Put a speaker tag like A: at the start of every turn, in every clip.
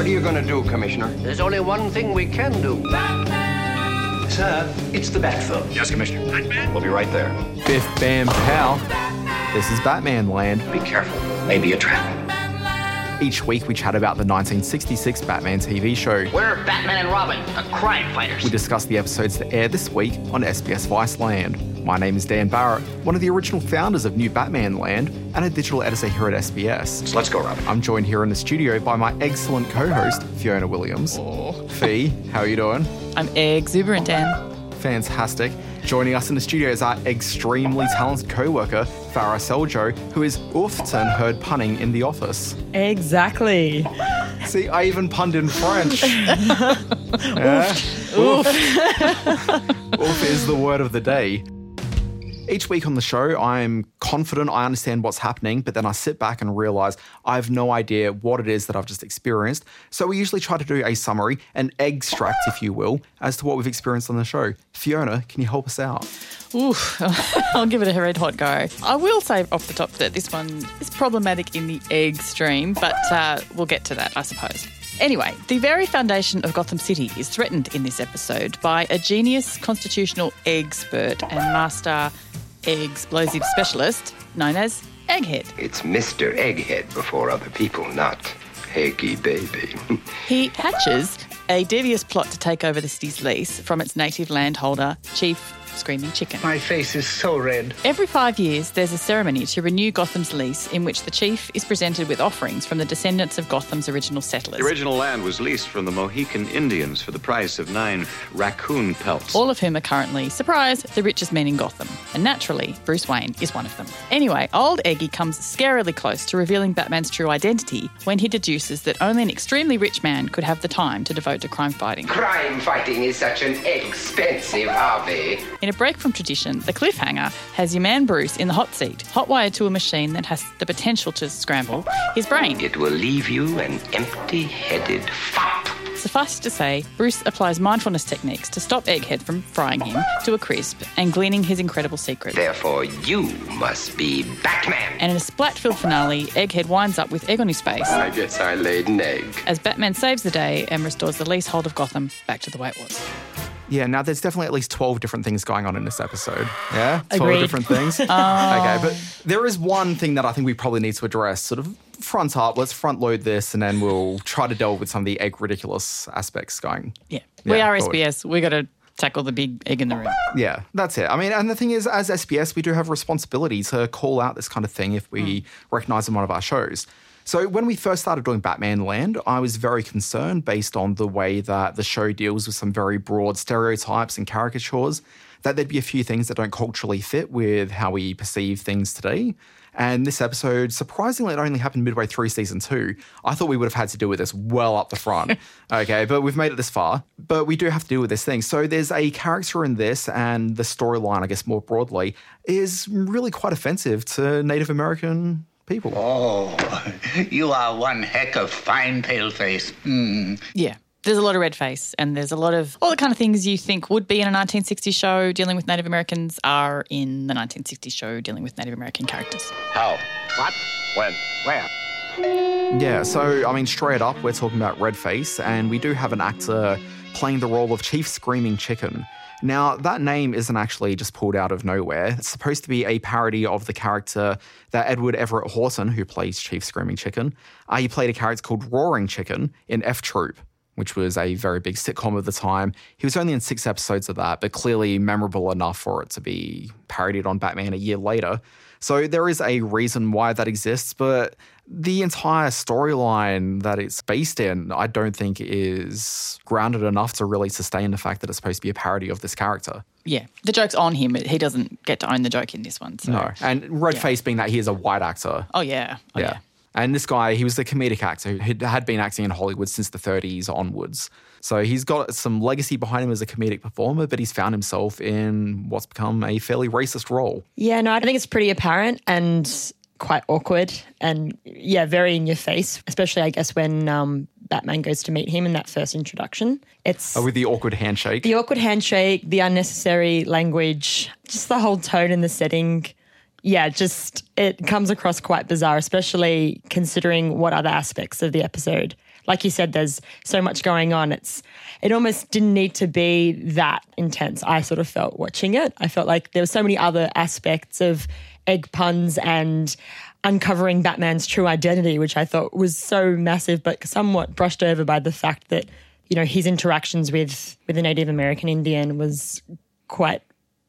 A: What are you gonna do, Commissioner?
B: There's only one thing we can do.
C: Sir, it's the Batphone.
D: Yes, Commissioner. Batman? We'll be right there.
E: Biff Bam Pow. This is Batman Land.
C: Be careful. Maybe a trap.
E: Each week we chat about the 1966 Batman TV show.
F: We're Batman and Robin, the crime fighters.
E: We discuss the episodes that air this week on SBS Viceland. My name is Dan Barrett, one of the original founders of New Batman Land and a digital editor here at SBS.
C: So let's go, Robin.
E: I'm joined here in the studio by my excellent co-host Fiona Williams. Oh. Fee, how are you doing?
G: I'm exuberant, Dan.
E: Fantastic. Joining us in the studio is our extremely talented co-worker Farah Seljo, who is often heard punning in the office.
G: Exactly.
E: See, I even punned in French. Yeah. Oof. Oof is the word of the day. Each week on the show, I'm confident I understand what's happening, but then I sit back and realize I have no idea what it is that I've just experienced. So we usually try to do a summary, an extract, if you will, as to what we've experienced on the show. Fiona, can you help us out?
G: Oof. I'll give it a red hot go. I will say off the top that this one is problematic in the extreme, but uh, we'll get to that, I suppose. Anyway, the very foundation of Gotham City is threatened in this episode by a genius constitutional expert and master explosive specialist known as Egghead.
A: It's Mr. Egghead before other people, not Eggy Baby.
G: He hatches a devious plot to take over the city's lease from its native landholder, Chief Screaming Chicken.
H: My face is so red.
G: Every five years, there's a ceremony to renew Gotham's lease in which the chief is presented with offerings from the descendants of Gotham's original settlers.
D: The original land was leased from the Mohican Indians for the price of nine raccoon pelts.
G: all of whom are currently, surprise, the richest men in Gotham. And naturally, Bruce Wayne is one of them. Anyway, old Eggy comes scarily close to revealing Batman's true identity when he deduces that only an extremely rich man could have the time to devote to crime fighting.
A: Crime fighting is such an expensive hobby.
G: In a break from tradition, the cliffhanger has your man Bruce in the hot seat, hotwired to a machine that has the potential to scramble his brain.
A: It will leave you an empty-headed fop.
G: Suffice it to say, Bruce applies mindfulness techniques to stop Egghead from frying him to a crisp and gleaning his incredible secret.
A: Therefore, you must be Batman.
G: And in a splat filled finale, Egghead winds up with egg on his face
A: I guess I laid an egg.
G: as Batman saves the day and restores the leasehold of Gotham back to the way it was.
E: Yeah, now there's definitely at least 12 different things going on in this episode. Yeah? 12
G: Agreed.
E: different things. Okay, but um, there is one thing that I think we probably need to address sort of front up. Let's front load this and then we'll try to delve with some of the egg ridiculous aspects going.
G: Yeah. We are
E: forward.
G: SBS. we got to tackle the big egg in the room.
E: Yeah, that's it. I mean, and the thing is, as SBS, we do have a responsibility to call out this kind of thing if we hmm. recognize in one of our shows. So when we first started doing Batman Land, I was very concerned based on the way that the show deals with some very broad stereotypes and caricatures, that there'd be a few things that don't culturally fit with how we perceive things today. And this episode, surprisingly, it only happened midway through season two. I thought we would have had to deal with this well up the front. okay, but we've made it this far. But we do have to deal with this thing. So there's a character in this, and the storyline, I guess, more broadly, is really quite offensive to Native American people.
H: Oh, you are one heck of a fine pale face. Hmm.
G: Yeah. There's a lot of red face, and there's a lot of all the kind of things you think would be in a 1960s show dealing with Native Americans are in the 1960s show dealing with Native American characters.
D: How? What? When? Where?
E: Yeah, so I mean, straight up, we're talking about Redface, and we do have an actor playing the role of Chief Screaming Chicken. Now, that name isn't actually just pulled out of nowhere. It's supposed to be a parody of the character that Edward Everett Horton, who plays Chief Screaming Chicken, uh, he played a character called Roaring Chicken in F Troop, which was a very big sitcom of the time. He was only in six episodes of that, but clearly memorable enough for it to be parodied on Batman a year later. So there is a reason why that exists, but the entire storyline that it's based in, I don't think is grounded enough to really sustain the fact that it's supposed to be a parody of this character.
G: Yeah. The joke's on him. He doesn't get to own the joke in this one. So.
E: No. And Redface being that he is a white actor.
G: Oh, yeah. Oh, yeah.
E: And this guy, he was a comedic actor who had been acting in Hollywood since the 30s onwards. So he's got some legacy behind him as a comedic performer, but he's found himself in what's become a fairly racist role.
I: Yeah, no, I think it's pretty apparent and quite awkward and yeah, very in your face, especially I guess when um, Batman goes to meet him in that first introduction. It's
E: Uh, with the awkward handshake.
I: the awkward handshake, the unnecessary language, just the whole tone and the setting. Yeah, just it comes across quite bizarre, especially considering what other aspects of the episode. Like you said, there's so much going on. It's it almost didn't need to be that intense. I sort of felt watching it. I felt like there were so many other aspects of egg puns and uncovering Batman's true identity, which I thought was so massive, but somewhat brushed over by the fact that you know his interactions with with a Native American Indian was quite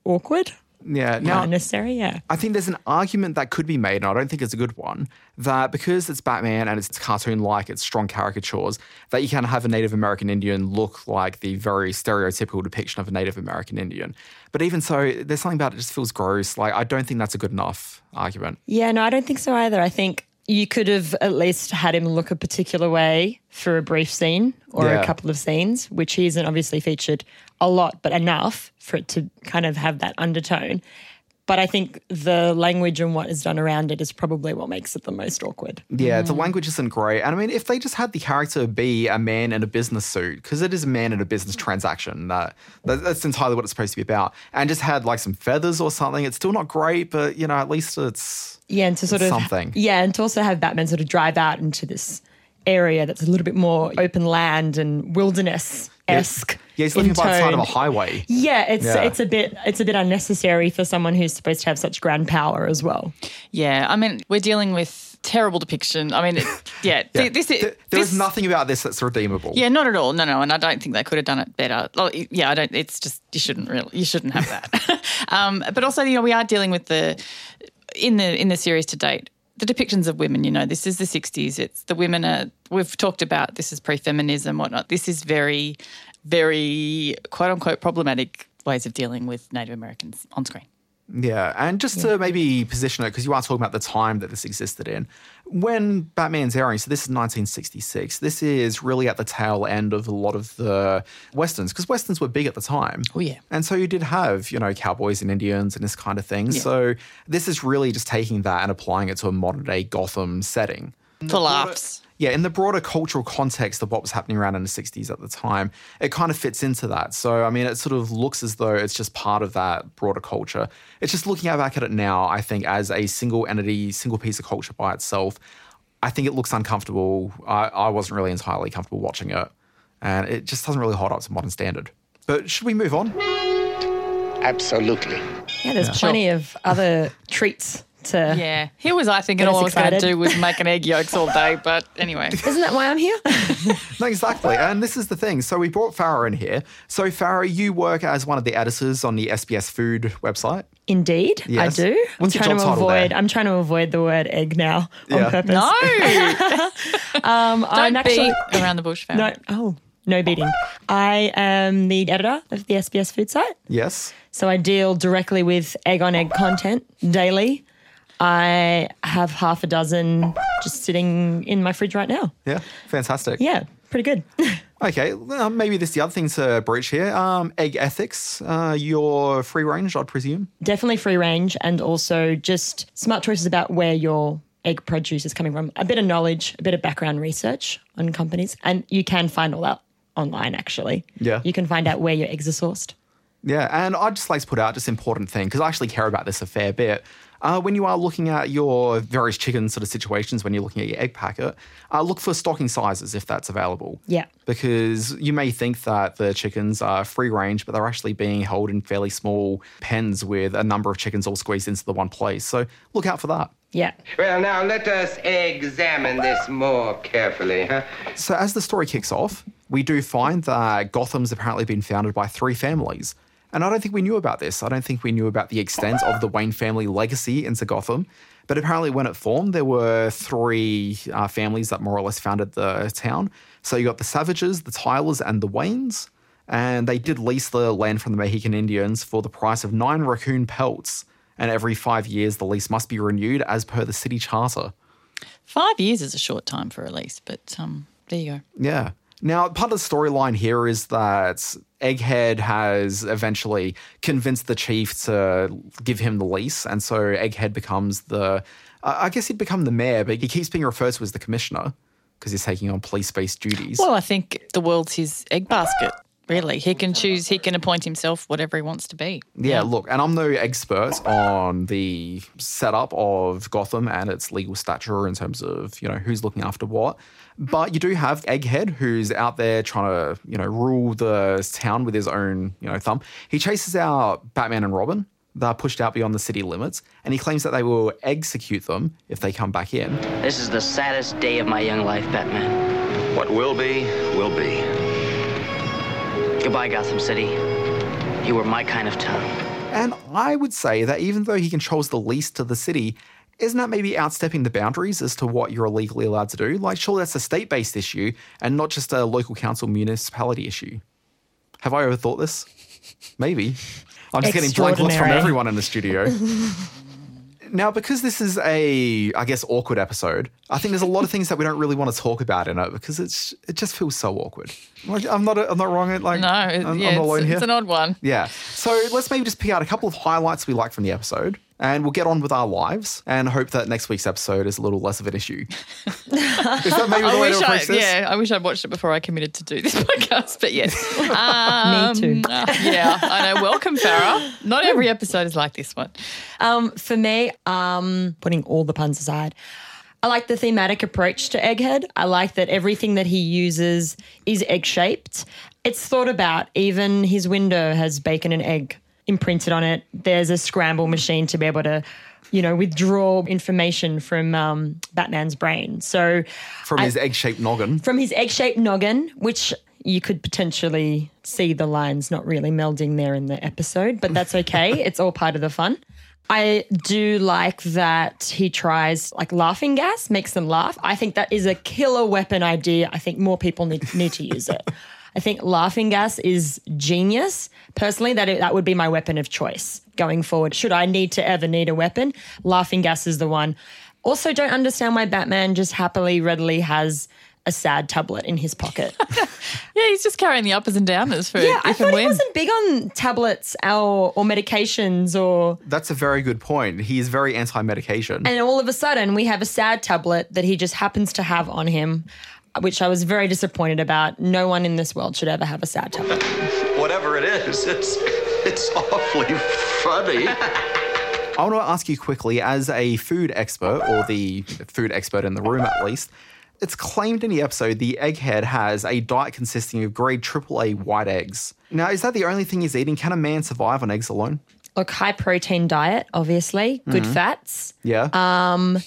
I: awkward.
E: Yeah.
I: Now,
E: Now,
I: necessary, yeah.
E: I think there's an argument that could be made, and I don't think it's a good one, that because it's Batman and it's cartoon like, it's strong caricatures, that you can have a Native American Indian look like the very stereotypical depiction of a Native American Indian. But even so, there's something about it just feels gross. Like, I don't think that's a good enough argument.
I: Yeah, no, I don't think so either. I think you could have at least had him look a particular way for a brief scene or
E: Yeah.
I: a couple of scenes, which he isn't obviously featured a lot, but enough for it to kind of have that undertone. But I think the language and what is done around it is probably what makes it the most awkward.
E: Yeah, the mm. language isn't great. And I mean, if they just had the character be a man in a business suit, because it is a man in a business transaction, that, that that's entirely what it's supposed to be about, and just had like some feathers or something, it's still not great, but you know, at least it's.
I: Yeah, and to sort of
E: Something.
I: Yeah, and to also have Batman sort of drive out into this area that's a little bit more open land and wilderness esque.
E: Yeah, he's living by the side of a highway.
I: Yeah, it's
E: Yeah.
I: it's a bit it's a bit unnecessary for someone who's supposed to have such grand power as well.
G: Yeah, I mean, we're dealing with terrible depiction. I mean, it, yeah,
E: Yeah.
G: th- this is.
E: There- there
G: this,
E: is nothing about this that's redeemable.
G: Yeah, not at all. No, no, and I don't think they could have done it better. Well, yeah, I don't. It's just you shouldn't really, you shouldn't have that. um, but also, you know, we are dealing with the in the in the series to date the depictions of women. You know, this is the '60s. It's the women are. We've talked about this is pre-feminism, whatnot. This is very, very quote unquote problematic ways of dealing with Native Americans on screen.
E: Yeah, and just to maybe position it, because you are talking about the time that this existed in. When Batman's airing, so this is 1966, this is really at the tail end of a lot of the Westerns, because Westerns were big at the time.
G: Oh, yeah.
E: And so you did have, you know, cowboys and Indians and this kind of thing. So this is really just taking that and applying it to a modern day Gotham setting.
G: For laughs.
E: Yeah, in the broader cultural context of what was happening around in the 60s at the time, it kind of fits into that. So, I mean, it sort of looks as though it's just part of that broader culture. It's just looking back at it now, I think, as a single entity, single piece of culture by itself, I think it looks uncomfortable. I, I wasn't really entirely comfortable watching it. And it just doesn't really hold up to modern standard. But should we move on?
H: Absolutely.
I: Yeah, there's plenty of other treats to.
G: Yeah, here was I thinking all I was going to do was making egg yolks all day. But anyway,
I: Isn't that why I'm here?
E: No, exactly. And this is the thing. So we brought Farah in here. So, Farah, you work as one of the editors on the SBS Food website.
I: Indeed,
E: Yes.
I: I do.
E: What's
I: I'm trying
E: job
I: to
E: title
I: avoid.
E: there?
I: I'm trying to avoid the word egg now on
E: Yeah.
I: purpose.
G: no,
I: um, I'm
G: don't
I: actually
G: beat around the bush. Farah.
I: no. Oh, no beating. I am the editor of the SBS food site,
E: Yes.
I: so I deal directly with egg on egg content daily. I have half a dozen just sitting in my fridge right now.
E: Yeah. Fantastic.
I: Yeah, pretty good.
E: Okay, well, maybe this is the other thing to breach here. Um, egg ethics. Uh, you're free range, I'd presume.
I: Definitely free range, and also just smart choices about where your egg produce is coming from. A bit of knowledge, a bit of background research on companies, and you can find all that online. Actually,
E: Yeah.
I: you can find out where your eggs are sourced.
E: Yeah, and I'd just like to put out just important thing because I actually care about this a fair bit. Uh, when you are looking at your various chicken sort of situations, when you're looking at your egg packet, uh, look for stocking sizes if that's available.
I: Yeah.
E: Because you may think that the chickens are free range, but they're actually being held in fairly small pens with a number of chickens all squeezed into the one place. So look out for that.
I: Yeah,
A: Well, now let us examine this more carefully, huh?
E: So, as the story kicks off, we do find that Gotham's apparently been founded by three families. And I don't think we knew about this. I don't think we knew about the extent of the Wayne family legacy into Gotham. But apparently, when it formed, there were three uh, families that more or less founded the town. So, you got the Savages, the Tylers, and the Waynes. And they did lease the land from the Mexican Indians for the price of nine raccoon pelts. And every five years, the lease must be renewed as per the city charter.
G: Five years is a short time for a lease, but um, there you go.
E: Yeah. Now, part of the storyline here is that Egghead has eventually convinced the chief to give him the lease. And so Egghead becomes the, uh, I guess he'd become the mayor, but he keeps being referred to as the commissioner because he's taking on police based duties.
G: Well, I think the world's his egg basket. Really, he can choose. He can appoint himself whatever he wants to be.
E: Yeah, look, and I'm no expert on the setup of Gotham and its legal stature in terms of, you know, who's looking after what. But you do have Egghead, who's out there trying to, you know, rule the town with his own, you know, thumb. He chases out Batman and Robin. They're pushed out beyond the city limits, and he claims that they will execute them if they come back in.
F: This is the saddest day of my young life, Batman.
A: What will be, will be.
F: Goodbye, Gotham City. You were my kind of town.
E: And I would say that even though he controls the lease to the city, isn't that maybe outstepping the boundaries as to what you're legally allowed to do? Like, surely that's a state based issue and not just a local council municipality issue. Have I overthought this? Maybe. I'm just getting blank looks from everyone in the studio. Now, because this is a, I guess, awkward episode, I think there's a lot of things that we don't really want to talk about in it because it's it just feels so awkward. Like, I'm not, I'm not wrong. Like,
G: No,
E: I'm, I'm alone
G: it's,
E: here.
G: it's an odd one.
E: Yeah. So let's maybe just pick out a couple of highlights we like from the episode and we'll get on with our lives and hope that next week's episode is a little less of an issue. is that maybe the
G: I
E: way
G: wish
E: to
G: I,
E: this?
G: yeah, I wish I'd watched it before I committed to do this podcast. But yes, um,
I: too.
G: yeah, I know. Welcome, Farah. Not every episode is like this one.
I: Um, for me, um, putting all the puns aside, I like the thematic approach to Egghead. I like that everything that he uses is egg shaped. It's thought about. Even his window has bacon and egg imprinted on it. There's a scramble machine to be able to, you know, withdraw information from um, Batman's brain. So
E: From his egg shaped noggin.
I: from his egg shaped noggin, which you could potentially see the lines not really melding there in the episode, but that's okay. it's all part of the fun. I do like that he tries like laughing gas, makes them laugh. I think that is a killer weapon idea. I think more people need, need to use it. I think laughing gas is genius. Personally, that that would be my weapon of choice going forward. Should I need to ever need a weapon, laughing gas is the one. Also, don't understand why Batman just happily, readily has a sad tablet in his pocket.
G: Yeah, he's just carrying the uppers and downers for
I: yeah, I
G: if
I: thought
G: and
I: he wasn't big on tablets or, or medications or.
E: That's a very good point. He is very anti medication.
I: And all of a sudden, we have a sad tablet that he just happens to have on him, which I was very disappointed about. No one in this world should ever have a sad tablet.
A: Whatever it is, it's it's awfully funny.
E: I want to ask you quickly, as a food expert, or the food expert in the room at least, it's claimed in the episode the egghead has a diet consisting of grade AAA white eggs. Now, is that the only thing he's eating? Can a man survive on eggs alone?
I: Look, high protein diet, obviously, good mm-hmm. fats.
E: Yeah.
I: Um,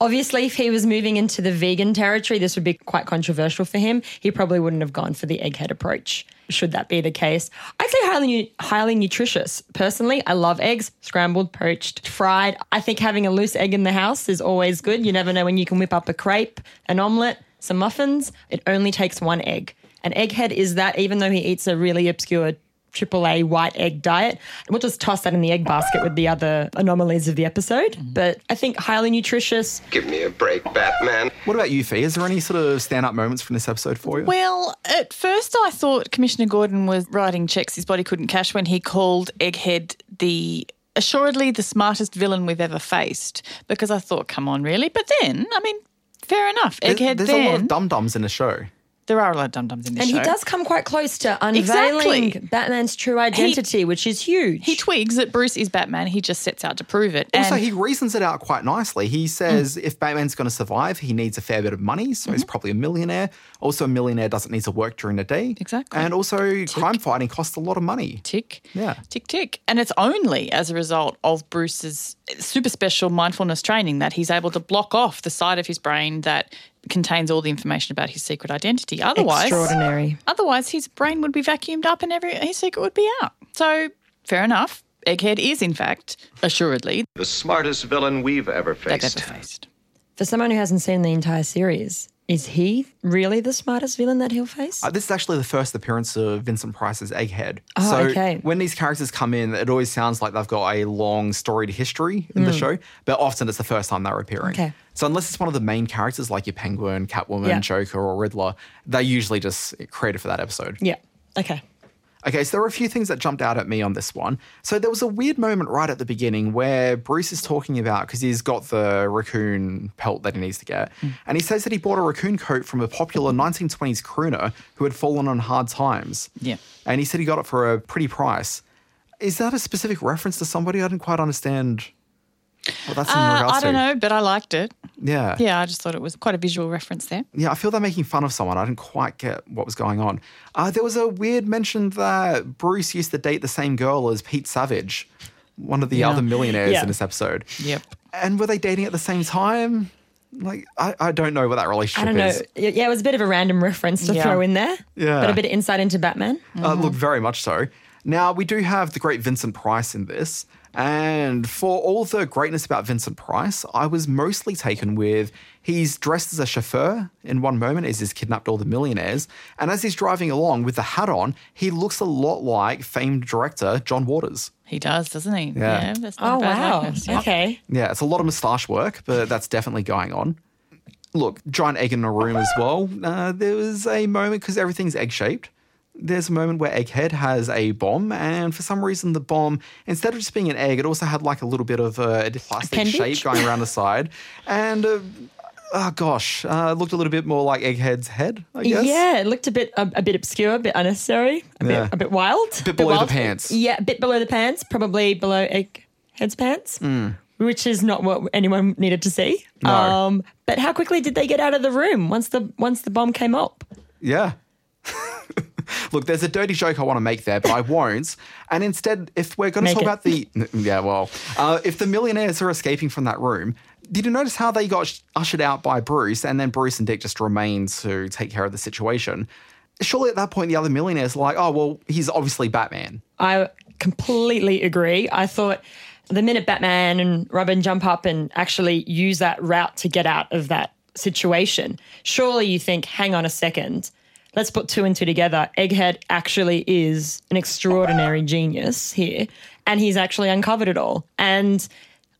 I: Obviously, if he was moving into the vegan territory, this would be quite controversial for him. He probably wouldn't have gone for the egghead approach, should that be the case. I'd say highly, highly nutritious. Personally, I love eggs, scrambled, poached, fried. I think having a loose egg in the house is always good. You never know when you can whip up a crepe, an omelette, some muffins. It only takes one egg. An egghead is that, even though he eats a really obscure AAA white egg diet. And we'll just toss that in the egg basket with the other anomalies of the episode. Mm-hmm. But I think highly nutritious.
A: Give me a break, Batman.
E: what about you, Fee? Is there any sort of stand up moments from this episode for you?
G: Well, at first I thought Commissioner Gordon was writing checks his body couldn't cash when he called Egghead the assuredly the smartest villain we've ever faced. Because I thought, come on, really? But then, I mean, fair enough.
E: There-
G: Egghead
E: there's
G: then.
E: a lot of dum dums in the show.
G: There are a lot of dum dums in this
I: And
G: show.
I: he does come quite close to unveiling
G: Exactly.
I: Batman's true identity, which is huge.
G: He twigs that Bruce is Batman. He just sets out to prove it.
E: Also,
G: and
E: he reasons it out quite nicely. He says if Batman's going to survive, he needs a fair bit of money, so he's mm-hmm. probably a millionaire. Also, a millionaire doesn't need to work during the day.
G: Exactly.
E: And also, crime fighting costs a lot of money.
G: tick,
E: Yeah.
G: tick, tick. And it's only as a result of Bruce's super special mindfulness training that he's able to block off the side of his brain that contains all the information about his secret identity. Otherwise,
I: Extraordinary.
G: Otherwise, his brain would be vacuumed up and every his secret would be out. So, fair enough. Egghead is, in fact, assuredly,
D: The smartest villain we've ever
G: they've
D: faced.
G: ever faced.
I: For someone who hasn't seen the entire series, is he really the smartest villain that he'll face?
E: Uh, this is actually the first appearance of Vincent Price's Egghead.
I: Oh,
E: so
I: okay.
E: when these characters come in, it always sounds like they've got a long storied history in the show, but often it's the first time they're appearing.
I: Okay.
E: So unless it's one of the main characters like your Penguin, Catwoman,
I: Yeah.
E: Joker, or Riddler, they're usually just created for that episode.
I: yeah. Okay.
E: Okay, so there were a few things that jumped out at me on this one. So there was a weird moment right at the beginning where Bruce is talking about because he's got the raccoon pelt that he needs to get, mm. and he says that he bought a raccoon coat from a popular 1920s crooner who had fallen on hard times.
G: Yeah.
E: and he said he got it for a pretty price. Is that a specific reference to somebody? I didn't quite understand. What that's in
G: Uh,
E: regards
G: I don't know, but I liked it.
E: Yeah.
G: Yeah, I just thought it was quite a visual reference there.
E: Yeah, I feel they're making fun of someone. I didn't quite get what was going on. Uh, there was a weird mention that Bruce used to date the same girl as Pete Savage, one of the
G: Yeah.
E: other millionaires
I: Yeah.
E: in this episode.
G: Yep.
E: And were they dating at the same time? Like, I, I don't know what that
I: I
E: relationship
I: don't know.
E: is.
I: Yeah, it was a bit of a random reference to
G: Yeah.
I: throw in there.
E: Yeah.
I: But a bit of insight into Batman.
E: Uh, look, very much so. Now, we do have the great Vincent Price in this. And for all the greatness about Vincent Price, I was mostly taken with he's dressed as a chauffeur in one moment as he's kidnapped all the millionaires. And as he's driving along with the hat on, he looks a lot like famed director John Waters.
G: He does, doesn't he?
E: Yeah.
G: that's not
I: Oh, wow.
G: likeness.
I: Okay.
E: Yeah, it's a lot of moustache work, but that's definitely going on. Look, giant egg in a room as well. Uh, there was a moment because everything's egg shaped. There's a moment where Egghead has a bomb, and for some reason, the bomb, instead of just being an egg, it also had like a little bit of a plastic
I: Appendage?
E: shape going around the side. And, uh, oh gosh, uh, it looked a little bit more like Egghead's head, I guess.
I: Yeah, it looked a bit a, a bit obscure, a bit unnecessary, a
E: Yeah.
I: bit a bit wild.
E: Bit below the
I: wild.
E: pants.
I: Yeah, a bit below the pants, probably below Egghead's pants, which is not what anyone needed to see.
E: No.
I: Um, but how quickly did they get out of the room once the once the bomb came up?
E: Yeah. Look, there's a dirty joke I want to make there, but I won't. And instead, if we're going to
I: Make
E: talk
I: it.
E: about the. Yeah, well, uh, if the millionaires are escaping from that room, did you notice how they got ushered out by Bruce and then Bruce and Dick just remained to take care of the situation? Surely at that point, the other millionaires are like, oh, well, he's obviously Batman.
I: I completely agree. I thought the minute Batman and Robin jump up and actually use that route to get out of that situation, surely you think, hang on a second, let's put two and two together. Egghead actually is an extraordinary genius here, and he's actually uncovered it all. And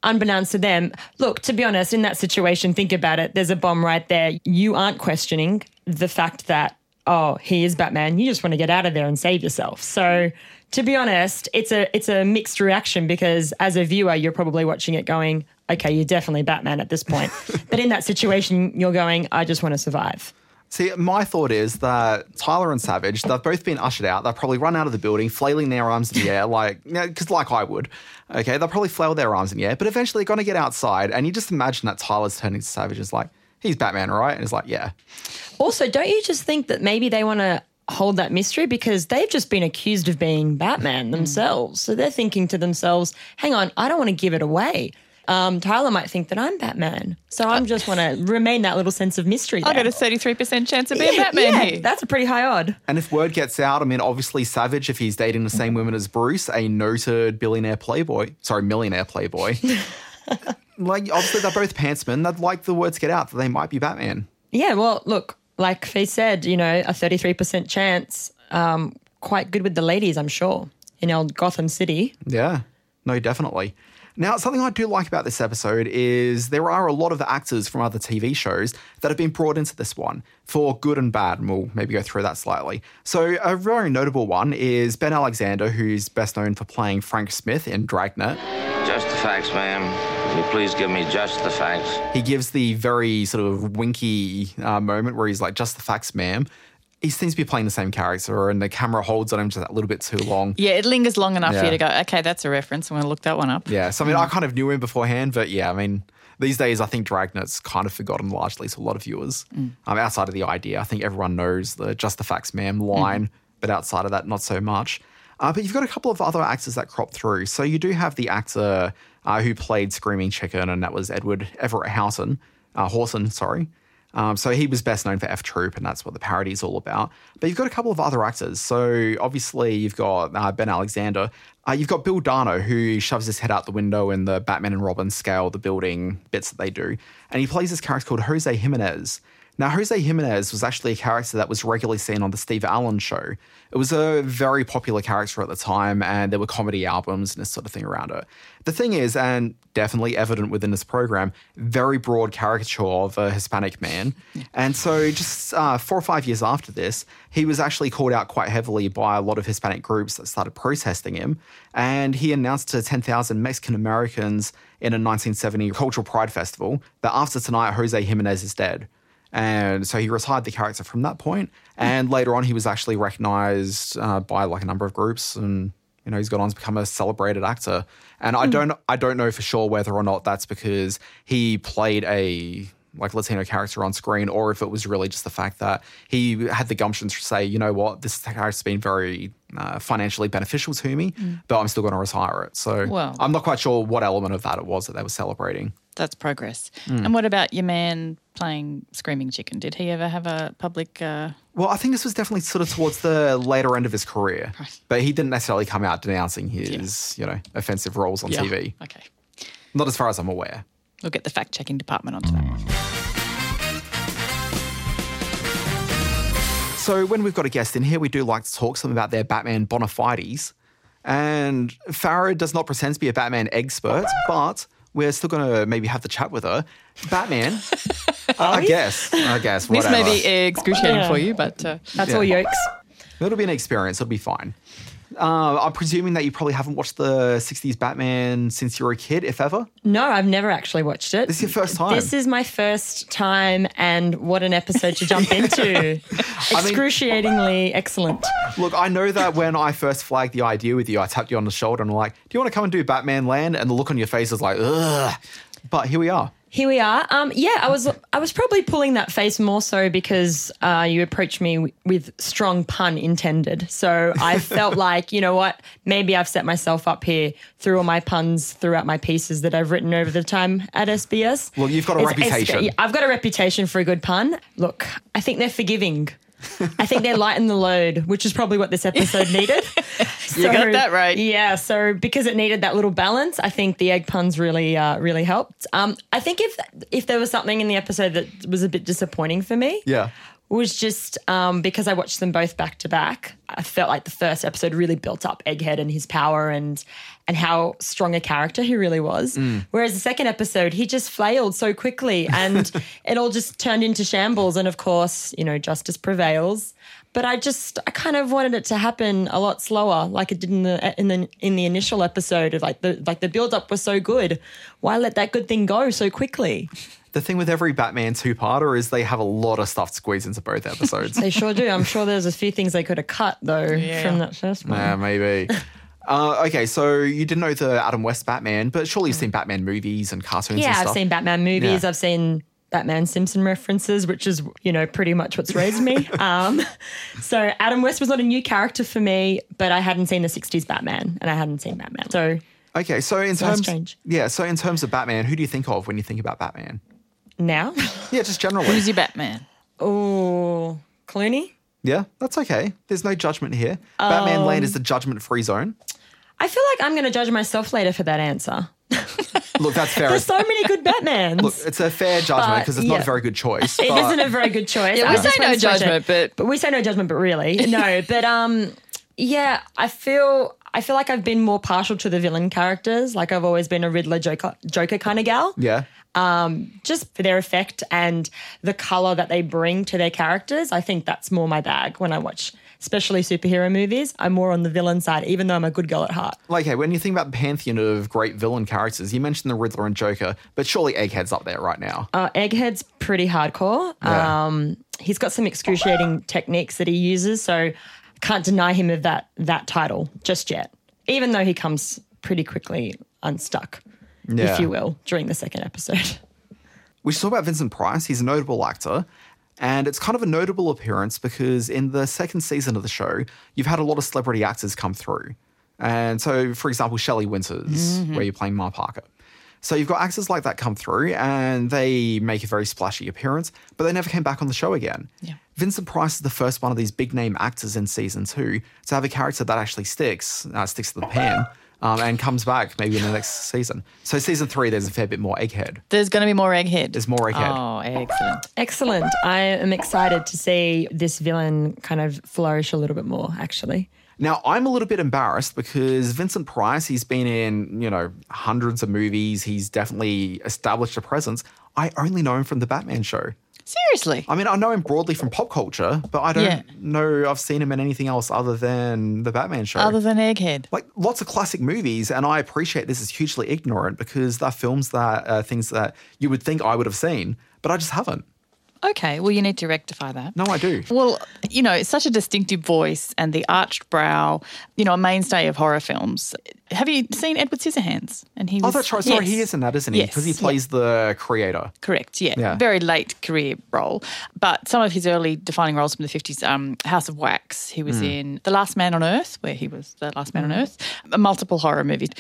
I: unbeknownst to them, look, to be honest, in that situation, think about it. There's a bomb right there. You aren't questioning the fact that, oh, he is Batman. You just want to get out of there and save yourself. So to be honest, it's a it's a mixed reaction because as a viewer, you're probably watching it going, okay, you're definitely Batman at this point. but in that situation, you're going, I just want to survive.
E: See, my thought is that Tyler and Savage, they've both been ushered out. They'll probably run out of the building, flailing their arms in the air, like, because like I would. Okay, they'll probably flail their arms in the air, but eventually they're going to get outside. And you just imagine that Tyler's turning to Savage is like, he's Batman, right? And it's like, yeah.
I: Also, don't you just think that maybe they want to hold that mystery because they've just been accused of being Batman hmm. themselves. So they're thinking to themselves, hang on, I don't want to give it away. Um, Tyler might think that I'm Batman. So I just want to remain that little sense of mystery.
G: I
I: there.
G: got a 33% chance of being
I: Yeah,
G: Batman
I: yeah,
G: here.
I: That's a pretty high odd.
E: And if word gets out, I mean, obviously Savage, if he's dating the same women as Bruce, a noted billionaire playboy, sorry, millionaire playboy, like obviously they're both pantsmen. They'd like the words get out that they might be Batman.
I: Yeah, well, look, like Fee said, you know, a 33% chance, um, quite good with the ladies, I'm sure, in old Gotham City.
E: Yeah, no, definitely. Now, something I do like about this episode is there are a lot of actors from other TV shows that have been brought into this one for good and bad, and we'll maybe go through that slightly. So, a very notable one is Ben Alexander, who's best known for playing Frank Smith in Dragnet.
J: Just the facts, ma'am. Will you please give me just the facts?
E: He gives the very sort of winky uh, moment where he's like, just the facts, ma'am. He seems to be playing the same character, and the camera holds on him just a little bit too long.
G: Yeah, it lingers long enough for you to go, okay, that's a reference. I'm going to look that one up.
E: Yeah, so I mean, I kind of knew him beforehand, but yeah, I mean, these days I think Dragnet's kind of forgotten largely to a lot of viewers. Um, outside of the idea, I think everyone knows the "just the facts, ma'am" line, but outside of that, not so much. Uh, but you've got a couple of other actors that crop through. So you do have the actor uh, who played Screaming Chicken, and that was Edward Everett Houghton, uh, Hawson, sorry. Um, so he was best known for F Troop, and that's what the parody is all about. But you've got a couple of other actors. So obviously you've got uh, Ben Alexander. Uh, you've got Bill Dana, who shoves his head out the window in the Batman and Robin scale, the building bits that they do, and he plays this character called Jose Jimenez. Now, Jose Jimenez was actually a character that was regularly seen on the Steve Allen show. It was a very popular character at the time, and there were comedy albums and this sort of thing around it. The thing is, and definitely evident within this program, very broad caricature of a Hispanic man. And so, just uh, four or five years after this, he was actually called out quite heavily by a lot of Hispanic groups that started protesting him. And he announced to 10,000 Mexican Americans in a 1970 Cultural Pride Festival that after tonight, Jose Jimenez is dead. And so he retired the character from that point. And later on, he was actually recognized uh, by like a number of groups, and you know he's gone on to become a celebrated actor. And I don't, I don't know for sure whether or not that's because he played a like Latino character on screen, or if it was really just the fact that he had the gumption to say, you know what, this character's been very uh, financially beneficial to me, but I'm still going to retire it. So
G: Well-
E: I'm not quite sure what element of that it was that they were celebrating.
G: That's progress.
E: Mm.
G: And what about your man playing Screaming Chicken? Did he ever have a public? Uh,
E: Well, I think this was definitely sort of towards the later end of his career, but he didn't necessarily come out denouncing his, you know, offensive roles on
G: Yeah.
E: TV.
G: Okay.
E: Not as far as I'm aware.
G: we'll get the fact checking department onto that one.
E: So when we've got a guest in here, we do like to talk some about their Batman bona fides. And Farah does not pretend to be a Batman expert, but we're still going to maybe have the chat with her. Batman, I guess, I guess,
G: This may be excruciating
I: Yeah.
G: for you, but uh,
I: That's
E: Yeah.
I: all yokes.
E: It'll be an experience. It'll be fine. Uh, I'm presuming that you probably haven't watched the 60s Batman since you were a kid, if ever.
I: No, I've never actually watched it.
E: This is your first time.
I: This is my first time, and what an episode to jump into. Excruciatingly excellent.
E: Look, I know that when I first flagged the idea with you, I tapped you on the shoulder and I'm like, do you want to come and do Batman Land? And the look on your face is like, ugh. But here we are.
I: Here we are. Um, yeah, I was I was probably pulling that face more so because uh, you approached me w- with strong pun intended. So I felt like you know what, maybe I've set myself up here through all my puns throughout my pieces that I've written over the time at SBS.
E: Well, you've got a reputation.
I: I've got a reputation for a good pun. Look, I think they're forgiving. I think they're lighten the load, which is probably what this episode needed.
G: You got that right.
I: Yeah, so because it needed that little balance, I think the egg puns really, uh, really helped. Um, I think if if there was something in the episode that was a bit disappointing for me,
E: Yeah.
I: was just um, because I watched them both back to back. I felt like the first episode really built up Egghead and his power and and how strong a character he really was. Whereas the second episode, he just flailed so quickly and it all just turned into shambles. And of course, you know, justice prevails. But I just I kind of wanted it to happen a lot slower, like it did in the in the in the initial episode. Of like the like the build up was so good. Why let that good thing go so quickly?
E: The thing with every Batman two-parter is they have a lot of stuff squeezed into both episodes.
I: They sure do. I'm sure there's a few things they could have cut though from that first one.
E: yeah, maybe. Uh, okay, so you didn't know the Adam West Batman, but surely you've seen Batman movies and cartoons and stuff.
I: Yeah,
E: and
I: I've seen Batman movies.
E: Yeah.
I: I've seen Batman Simpson references, which is, you know, pretty much what's raised me. Um, so Adam West was not a new character for me, but I hadn't seen the 60s Batman and I hadn't seen Batman. So
E: Okay, so in terms,
I: strange.
E: yeah, so in terms of Batman, who do you think of when you think about Batman?
I: now,
E: Yeah, just generally.
G: who's your Batman?
I: oh, Clooney?
E: yeah, that's okay. There's no judgment here. Batman Land is
I: Um,
E: the judgment-free zone.
I: I feel like I'm going to judge myself later for that answer.
E: Look, that's fair.
I: There's so many good Batmans.
E: Look, it's a fair judgment because it's not a very good choice.
I: It
E: but-
I: not a very good choice.
G: Yeah,
I: I
G: we say no
I: wanna switch it.
G: judgment, but
I: but we say no judgment, but really no. But um, yeah, I feel I feel like I've been more partial to the villain characters. Like I've always been a Riddler Joker Joker kind of gal.
E: Yeah.
I: Um, just for their effect and the color that they bring to their characters. I think that's more my bag when I watch, especially superhero movies. I'm more on the villain side, even though I'm a good girl at heart.
E: Like, okay, when you think about the pantheon of great villain characters, you mentioned the Riddler and Joker, but surely Egghead's up there right now.
I: Uh, Egghead's pretty hardcore.
E: Yeah.
I: Um, he's got some excruciating techniques that he uses, so can't deny him of that that title just yet. Even though he comes pretty quickly unstuck,
E: Yeah.
I: if you will, during the second episode.
E: We should talk about Vincent Price. He's a notable actor. And it's kind of a notable appearance because in the second season of the show, you've had a lot of celebrity actors come through. And so, for example, Shelley Winters, where you're playing Ma Parker. So you've got actors like that come through and they make a very splashy appearance, but they never came back on the show again.
G: Yeah.
E: Vincent Price is the first one of these big name actors in season two to have a character that actually sticks, uh, sticks to the pan. Um, and comes back maybe in the next season. So season three, there's a fair bit more Egghead.
G: There's going to be more Egghead.
E: There's more Egghead.
G: Oh, excellent.
I: Excellent. I am excited to see this villain kind of flourish a little bit more, actually.
E: Now, I'm a little bit embarrassed because Vincent Price, he's been in, you know, hundreds of movies. He's definitely established a presence. I only know him from the Batman show.
G: Seriously.
E: I mean, I know him broadly from pop culture, but I don't
G: Yeah.
E: know I've seen him in anything else other than the Batman show.
G: Other than Egghead.
E: like lots of classic movies, and I appreciate this is hugely ignorant because they're films that uh, things that you would think I would have seen, but I just haven't.
G: Okay, well, you need to rectify that.
E: No, I do.
G: Well, you know, such a distinctive voice and the arched brow, you know, a mainstay of horror films. Have you seen Edward Scissorhands? And he
E: Oh,
G: was,
E: that's right. Sorry,
G: Yes.
E: he is in that, isn't he?
G: Yes,
E: Because he
G: yeah.
E: plays the creator.
G: Correct, yeah.
E: Yeah.
G: Very late career role. But some of his early defining roles from the 50s, um, House of Wax, he was
E: Hmm.
G: in The Last Man on Earth, where he was the last man on Earth, multiple horror movies.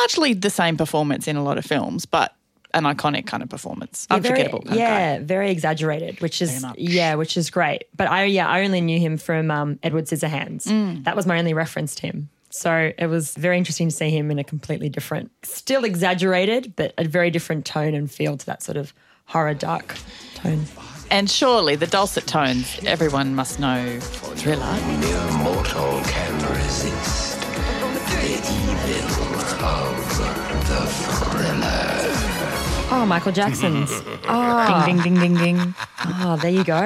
G: Largely the same performance in a lot of films, but an iconic kind of performance.
I: Yeah,
G: Unforgettable.
I: Very,
G: kind of guy.
I: yeah, very exaggerated, which is yeah, which is great. But I yeah, I only knew him from um, Edward Scissorhands.
G: Mm.
I: That was my only reference to him. So it was very interesting to see him in a completely different, still exaggerated, but a very different tone and feel to that sort of horror dark tone.
G: And surely the dulcet tones, everyone must know Thriller.
A: Mere mortal can resist the evil of the thriller.
I: Oh, Michael Jackson's. Oh,
G: Ding, ding, ding, ding, ding.
I: oh, there you go.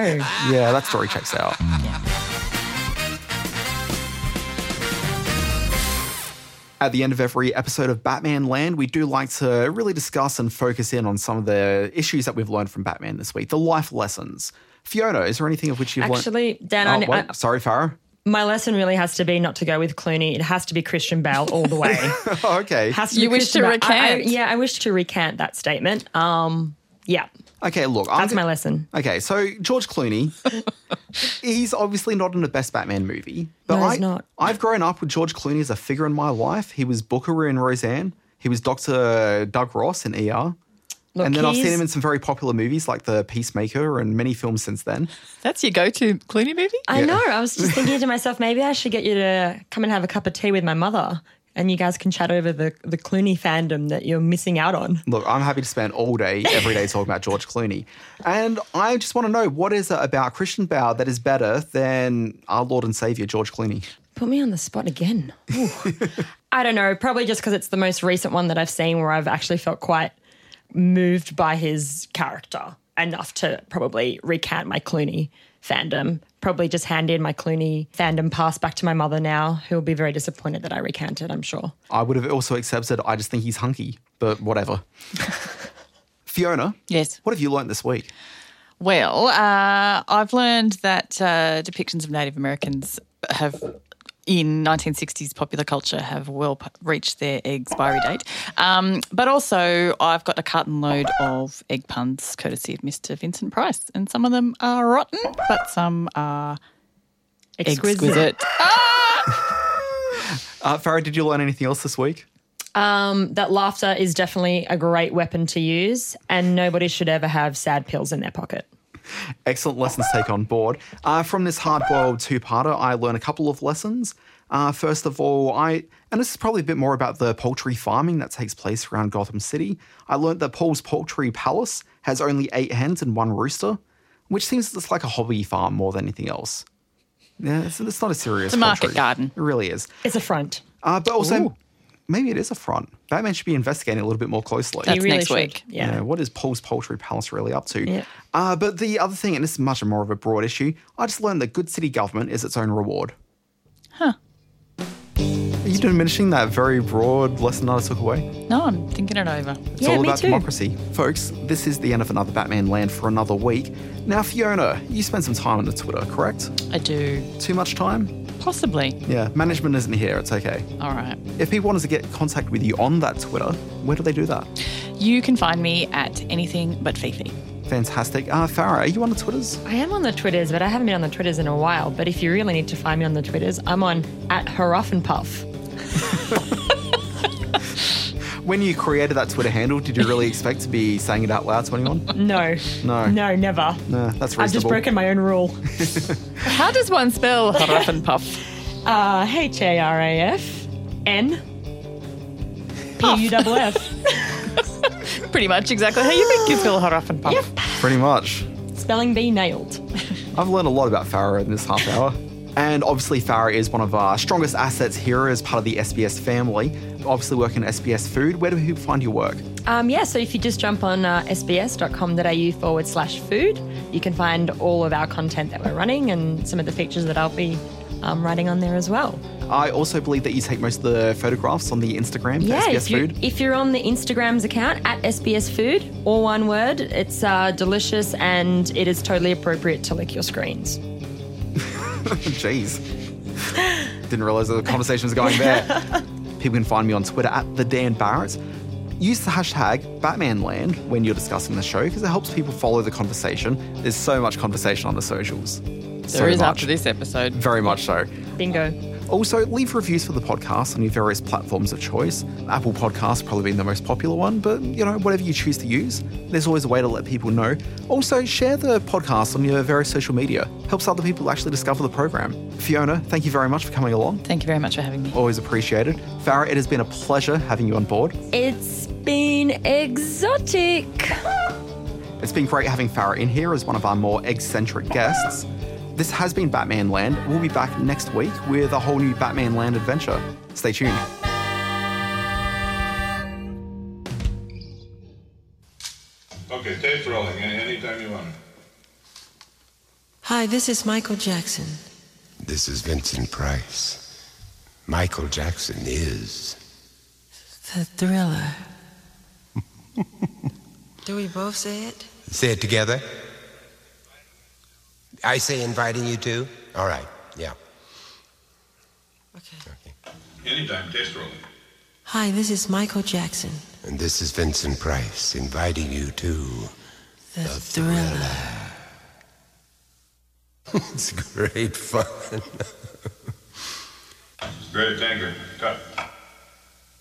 E: Yeah, that story checks out. At the end of every episode of Batman Land, we do like to really discuss and focus in on some of the issues that we've learned from Batman this week, the life lessons. Fiona, is there anything of which you've
I: Actually, Dan,
E: learned?
I: I-
E: Oh, wait,
I: I-
E: sorry, Farah.
I: My lesson really has to be not to go with Clooney. It has to be Christian Bale all the way.
E: Oh, okay.
I: Has to
G: You
I: be
G: wish
I: Christian
G: to
I: Bale. I- I-
G: recant.
I: yeah, I wish to recant that statement. Um, yeah,
E: Okay, look. I'm
I: that's my lesson.
E: Okay, so George Clooney, he's obviously not in the best Batman movie, but
I: No,
E: I,
I: he's not.
E: I've grown up with George Clooney as a figure in my life. He was Booker in Roseanne. He was Dr. Doug Ross in ER.
I: Look,
E: and then I've seen him in some very popular movies like The Peacemaker and many films since then.
G: That's your go to Clooney movie?
I: I know. I was just thinking to myself, maybe I should get you to come and have a cup of tea with my mother, and you guys can chat over the the Clooney fandom that you're missing out on.
E: Look, I'm happy to spend all day, every day talking about George Clooney. And I just want to know what is it about Christian Bale that is better than our Lord and Savior, George Clooney?
I: Put me on the spot again. I don't know. Probably just because it's the most recent one that I've seen where I've actually felt quite moved by his character enough to probably recant my Clooney fandom. Probably just hand in my Clooney fandom pass back to my mother now, who'll be very disappointed that I recanted, I'm sure.
E: I would have also accepted, I just think he's hunky, but whatever. Fiona,
G: Yes.
E: what have you learned this week?
G: Well, uh, I've learned that uh, depictions of Native Americans have. In 1960s popular culture, have well p- reached their expiry date. Um, but also, I've got a carton load of egg puns courtesy of Mr. Vincent Price. And some of them are rotten, but some are exquisite.
E: Uh, Farah, did you learn anything else this week?
I: Um, that laughter is definitely a great weapon to use, and nobody should ever have sad pills in their pocket.
E: Excellent lessons to take on board. Uh, from this hard-boiled two-parter, I learned a couple of lessons. Uh, first of all, I and this is probably a bit more about the poultry farming that takes place around Gotham City. I learned that Paul's Poultry Palace has only eight hens and one rooster, which seems it's like a hobby farm more than anything else. Yeah, it's, it's not a serious.
G: It's a market
E: poultry.
G: garden.
E: It really is.
I: It's a front.
E: Uh, but also,
G: Ooh.
E: Maybe it is a front. Batman should be investigating a little bit more closely.
G: That's
I: really
G: next
I: should.
G: week.
I: Yeah.
E: Yeah, what is Paul's Poultry Palace really up to?
I: Yeah.
E: Uh, but the other thing, and this is much more of a broad issue, I just learned that good city government is its own reward.
G: Huh.
E: Are you diminishing that very broad lesson that I took away?
G: No, I'm thinking it over.
E: It's
I: Yeah,
E: all
I: me
E: about
I: too.
E: democracy. Folks, this is the end of another Batman Land for another week. Now, Fiona, you spend some time on the Twitter, correct?
G: I do.
E: Too much time?
G: Possibly.
E: Yeah, management isn't here, it's okay.
G: All right.
E: If people wanted to get contact with you on that Twitter, where do they do that?
G: You can find me at anything but Fifi.
E: Fantastic. Uh, Farah, are you on the Twitters?
I: I am on the Twitters, but I haven't been on the Twitters in a while. But if you really need to find me on the Twitters, I'm on at Hufflepuff.
E: When you created that Twitter handle, did you really expect to be saying it out loud to anyone?
I: No.
E: No.
I: No, never.
E: No, that's reasonable.
I: I've just broken my own rule.
G: How does one spell Huff and Puff?
I: Uh, H A R A F N
G: Puff.
I: P-U-F-F.
G: Pretty much exactly how you think you spell huff and puff.
I: Yep.
E: Pretty much.
I: Spelling bee nailed.
E: I've learned a lot about Farah in this half hour. And obviously, Farah is one of our strongest assets here as part of the SBS family. Obviously, working at SBS Food. Where do people find your work?
I: Um, yeah, so if you just jump on uh, sbs.com.au forward slash food, you can find all of our content that we're running and some of the features that I'll be um, writing on there as well.
E: I also believe that you take most of the photographs on the Instagram for
I: Yeah,
E: SBS
I: if, you,
E: Food.
I: if you're on the Instagram's account at SBS Food, all one word, it's uh, delicious and it is totally appropriate to lick your screens.
E: Jeez. Didn't realize that the conversation was going there. People can find me on Twitter at the Dan Barrett. Use the hashtag BatmanLand when you're discussing the show because it helps people follow the conversation. There's so much conversation on the socials. so
G: There is
E: much.
G: after this episode.
E: Very much so.
I: Bingo.
E: Also, leave reviews for the podcast on your various platforms of choice. Apple Podcasts probably being the most popular one, but you know, whatever you choose to use, there's always a way to let people know. Also, share the podcast on your various social media. Helps other people actually discover the program. Fiona, thank you very much for coming along.
G: Thank you very much for having me.
E: Always appreciated. Farah, it has been a pleasure having you on board.
I: It's been exotic.
E: It's been great having Farah in here as one of our more eccentric guests. This has been Batman Land. We'll be back next week with a whole new Batman Land adventure. Stay tuned.
K: Okay, tape rolling. Anytime you want.
L: Hi, this is Michael Jackson.
A: This is Vincent Price. Michael Jackson is.
L: The thriller. Do we both say it?
A: Say it together. I say inviting you to. All right. Yeah. Okay.
L: okay.
K: Anytime, test rolling.
L: Hi, this is Michael Jackson.
A: And this is Vincent Price inviting you to.
L: The, thriller.
A: it's great fun.
K: Great tanker. Cut.